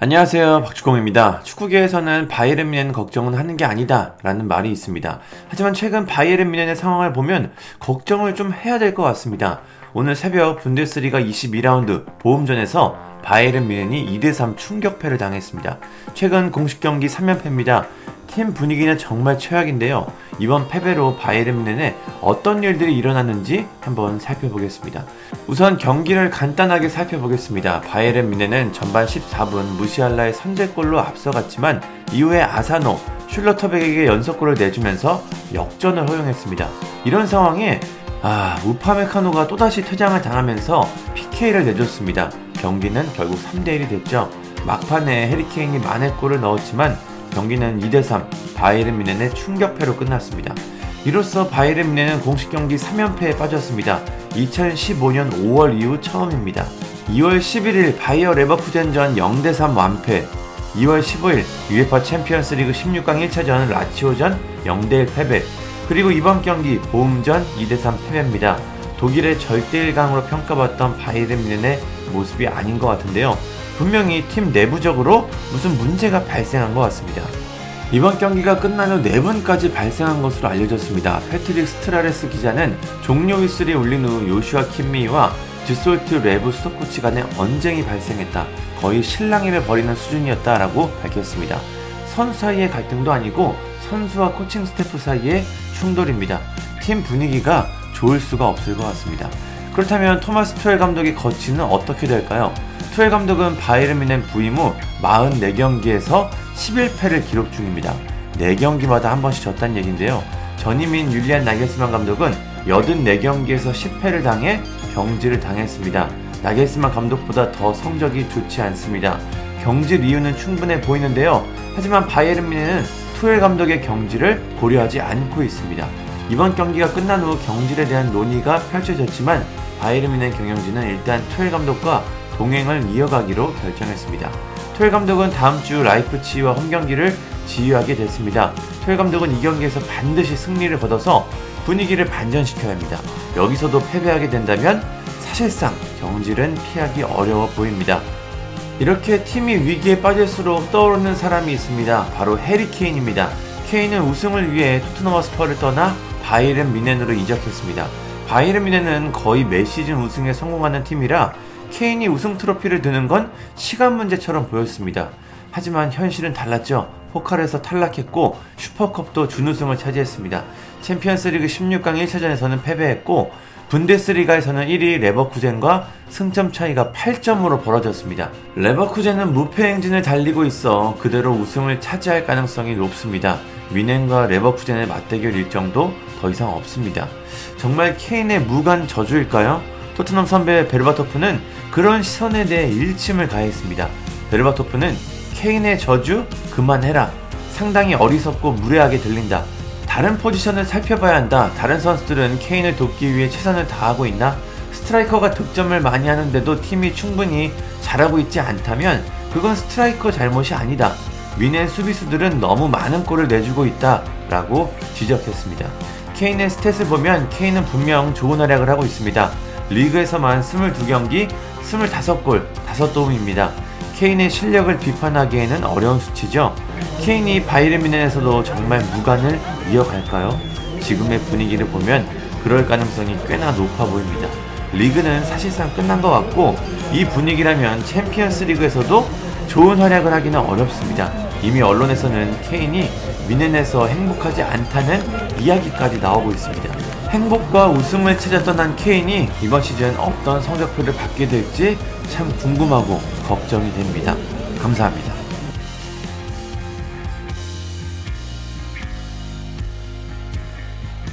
안녕하세요. 박주공입니다. 축구계에서는 바이에른 미넨 걱정은 하는 게 아니다 라는 말이 있습니다. 하지만 최근 바이에른 미넨의 상황을 보면 걱정을 좀 해야 될 것 같습니다. 오늘 새벽 분데스리가 22라운드 보험전에서 바이에른 미넨이 2대3 충격패를 당했습니다. 최근 공식 경기 3연패입니다. 팀 분위기는 정말 최악인데요. 이번 패배로 바이에른 뮌헨에 어떤 일들이 일어났는지 한번 살펴보겠습니다. 우선 경기를 간단하게 살펴보겠습니다. 바이에른 뮌헨은 전반 14분 무시알라의 선제골로 앞서갔지만 이후에 아사노, 슐러터백에게 연속골을 내주면서 역전을 허용했습니다. 이런 상황에 아, 우파메카노가 또다시 퇴장을 당하면서 PK를 내줬습니다. 경기는 결국 3대1이 됐죠. 막판에 해리케인이 만회골을 넣었지만 경기는 2대3 바이에른 미넨의 충격패로 끝났습니다. 이로써 바이에른 미넨은 공식 경기 3연패에 빠졌습니다. 2015년 5월 이후 처음입니다. 2월 11일 바이어 레버쿠젠전 0대3 완패 2월 15일 UEFA 챔피언스리그 16강 1차전 라치오전 0대1 패배 그리고 이번 경기 보험전 2대3 패배입니다. 독일의 절대 1강으로 평가받던 바이에른 미넨의 모습이 아닌 것 같은데요. 분명히 팀 내부적으로 무슨 문제가 발생한 것 같습니다. 이번 경기가 끝난 후 내분까지 발생한 것으로 알려졌습니다. 패트릭 스트라서 기자는 종료 휘슬이 울린 후 요슈아 킴미히와 졸트 뢰브 수석코치 간에 언쟁이 발생했다. 거의 실랑이를 벌이는 수준이었다라고 밝혔습니다. 선수 사이의 갈등도 아니고 선수와 코칭 스태프 사이의 충돌입니다. 팀 분위기가 좋을 수가 없을 것 같습니다. 그렇다면 토마스 투헬 감독의 거취는 어떻게 될까요? 투엘 감독은 바이에른 뮌헨 부임 후 44경기에서 11패를 기록 중입니다. 4경기마다 한 번씩 졌다는 얘기인데요. 전임인 율리안 나겔스만 감독은 84경기에서 10패를 당해 경질을 당했습니다. 나겔스만 감독보다 더 성적이 좋지 않습니다. 경질 이유는 충분해 보이는데요. 하지만 바이에른 뮌헨은 투엘 감독의 경질을 고려하지 않고 있습니다. 이번 경기가 끝난 후 경질에 대한 논의가 펼쳐졌지만 바이에른 뮌헨 경영진은 일단 투헬 감독과 동행을 이어가기로 결정했습니다. 투헬 감독은 다음 주 라이프치히와 홈 경기를 지휘하게 됐습니다. 투헬 감독은 이 경기에서 반드시 승리를 거둬서 분위기를 반전시켜야 합니다. 여기서도 패배하게 된다면 사실상 경질은 피하기 어려워 보입니다. 이렇게 팀이 위기에 빠질수록 떠오르는 사람이 있습니다. 바로 해리 케인입니다. 케인은 우승을 위해 토트넘 홋스퍼를 떠나 바이에른 미넨으로 이적했습니다. 바이에른 미넨은 거의 매 시즌 우승에 성공하는 팀이라 케인이 우승 트로피를 드는 건 시간 문제처럼 보였습니다. 하지만 현실은 달랐죠. 포칼에서 탈락했고 슈퍼컵도 준우승을 차지했습니다. 챔피언스리그 16강 1차전에서는 패배했고 분데스리가에서는 1위 레버쿠젠과 승점 차이가 8점으로 벌어졌습니다. 레버쿠젠은 무패 행진을 달리고 있어 그대로 우승을 차지할 가능성이 높습니다. 미넨과 레버쿠젠의 맞대결 일정도 더 이상 없습니다. 정말 케인의 무관 저주일까요? 토트넘 선배 베르바토프는 그런 시선에 대해 일침을 가했습니다. 베르바토프는 케인의 저주 그만해라. 상당히 어리석고 무례하게 들린다. 다른 포지션을 살펴봐야 한다. 다른 선수들은 케인을 돕기 위해 최선을 다하고 있나? 스트라이커가 득점을 많이 하는데도 팀이 충분히 잘하고 있지 않다면 그건 스트라이커 잘못이 아니다. 위넨 수비수들은 너무 많은 골을 내주고 있다. 라고 지적했습니다. 케인의 스탯을 보면 케인은 분명 좋은 활약을 하고 있습니다. 리그에서만 22경기 25골 5도움입니다. 케인의 실력을 비판하기에는 어려운 수치죠. 케인이 바이에른 뮌헨에서도 정말 무관을 이어갈까요? 지금의 분위기를 보면 그럴 가능성이 꽤나 높아 보입니다. 리그는 사실상 끝난 것 같고 이 분위기라면 챔피언스 리그에서도 좋은 활약을 하기는 어렵습니다. 이미 언론에서는 케인이 뮌헨에서 행복하지 않다는 이야기까지 나오고 있습니다. 행복과 웃음을 찾아 떠난 케인이 이번 시즌 어떤 성적표를 받게 될지 참 궁금하고 걱정이 됩니다. 감사합니다.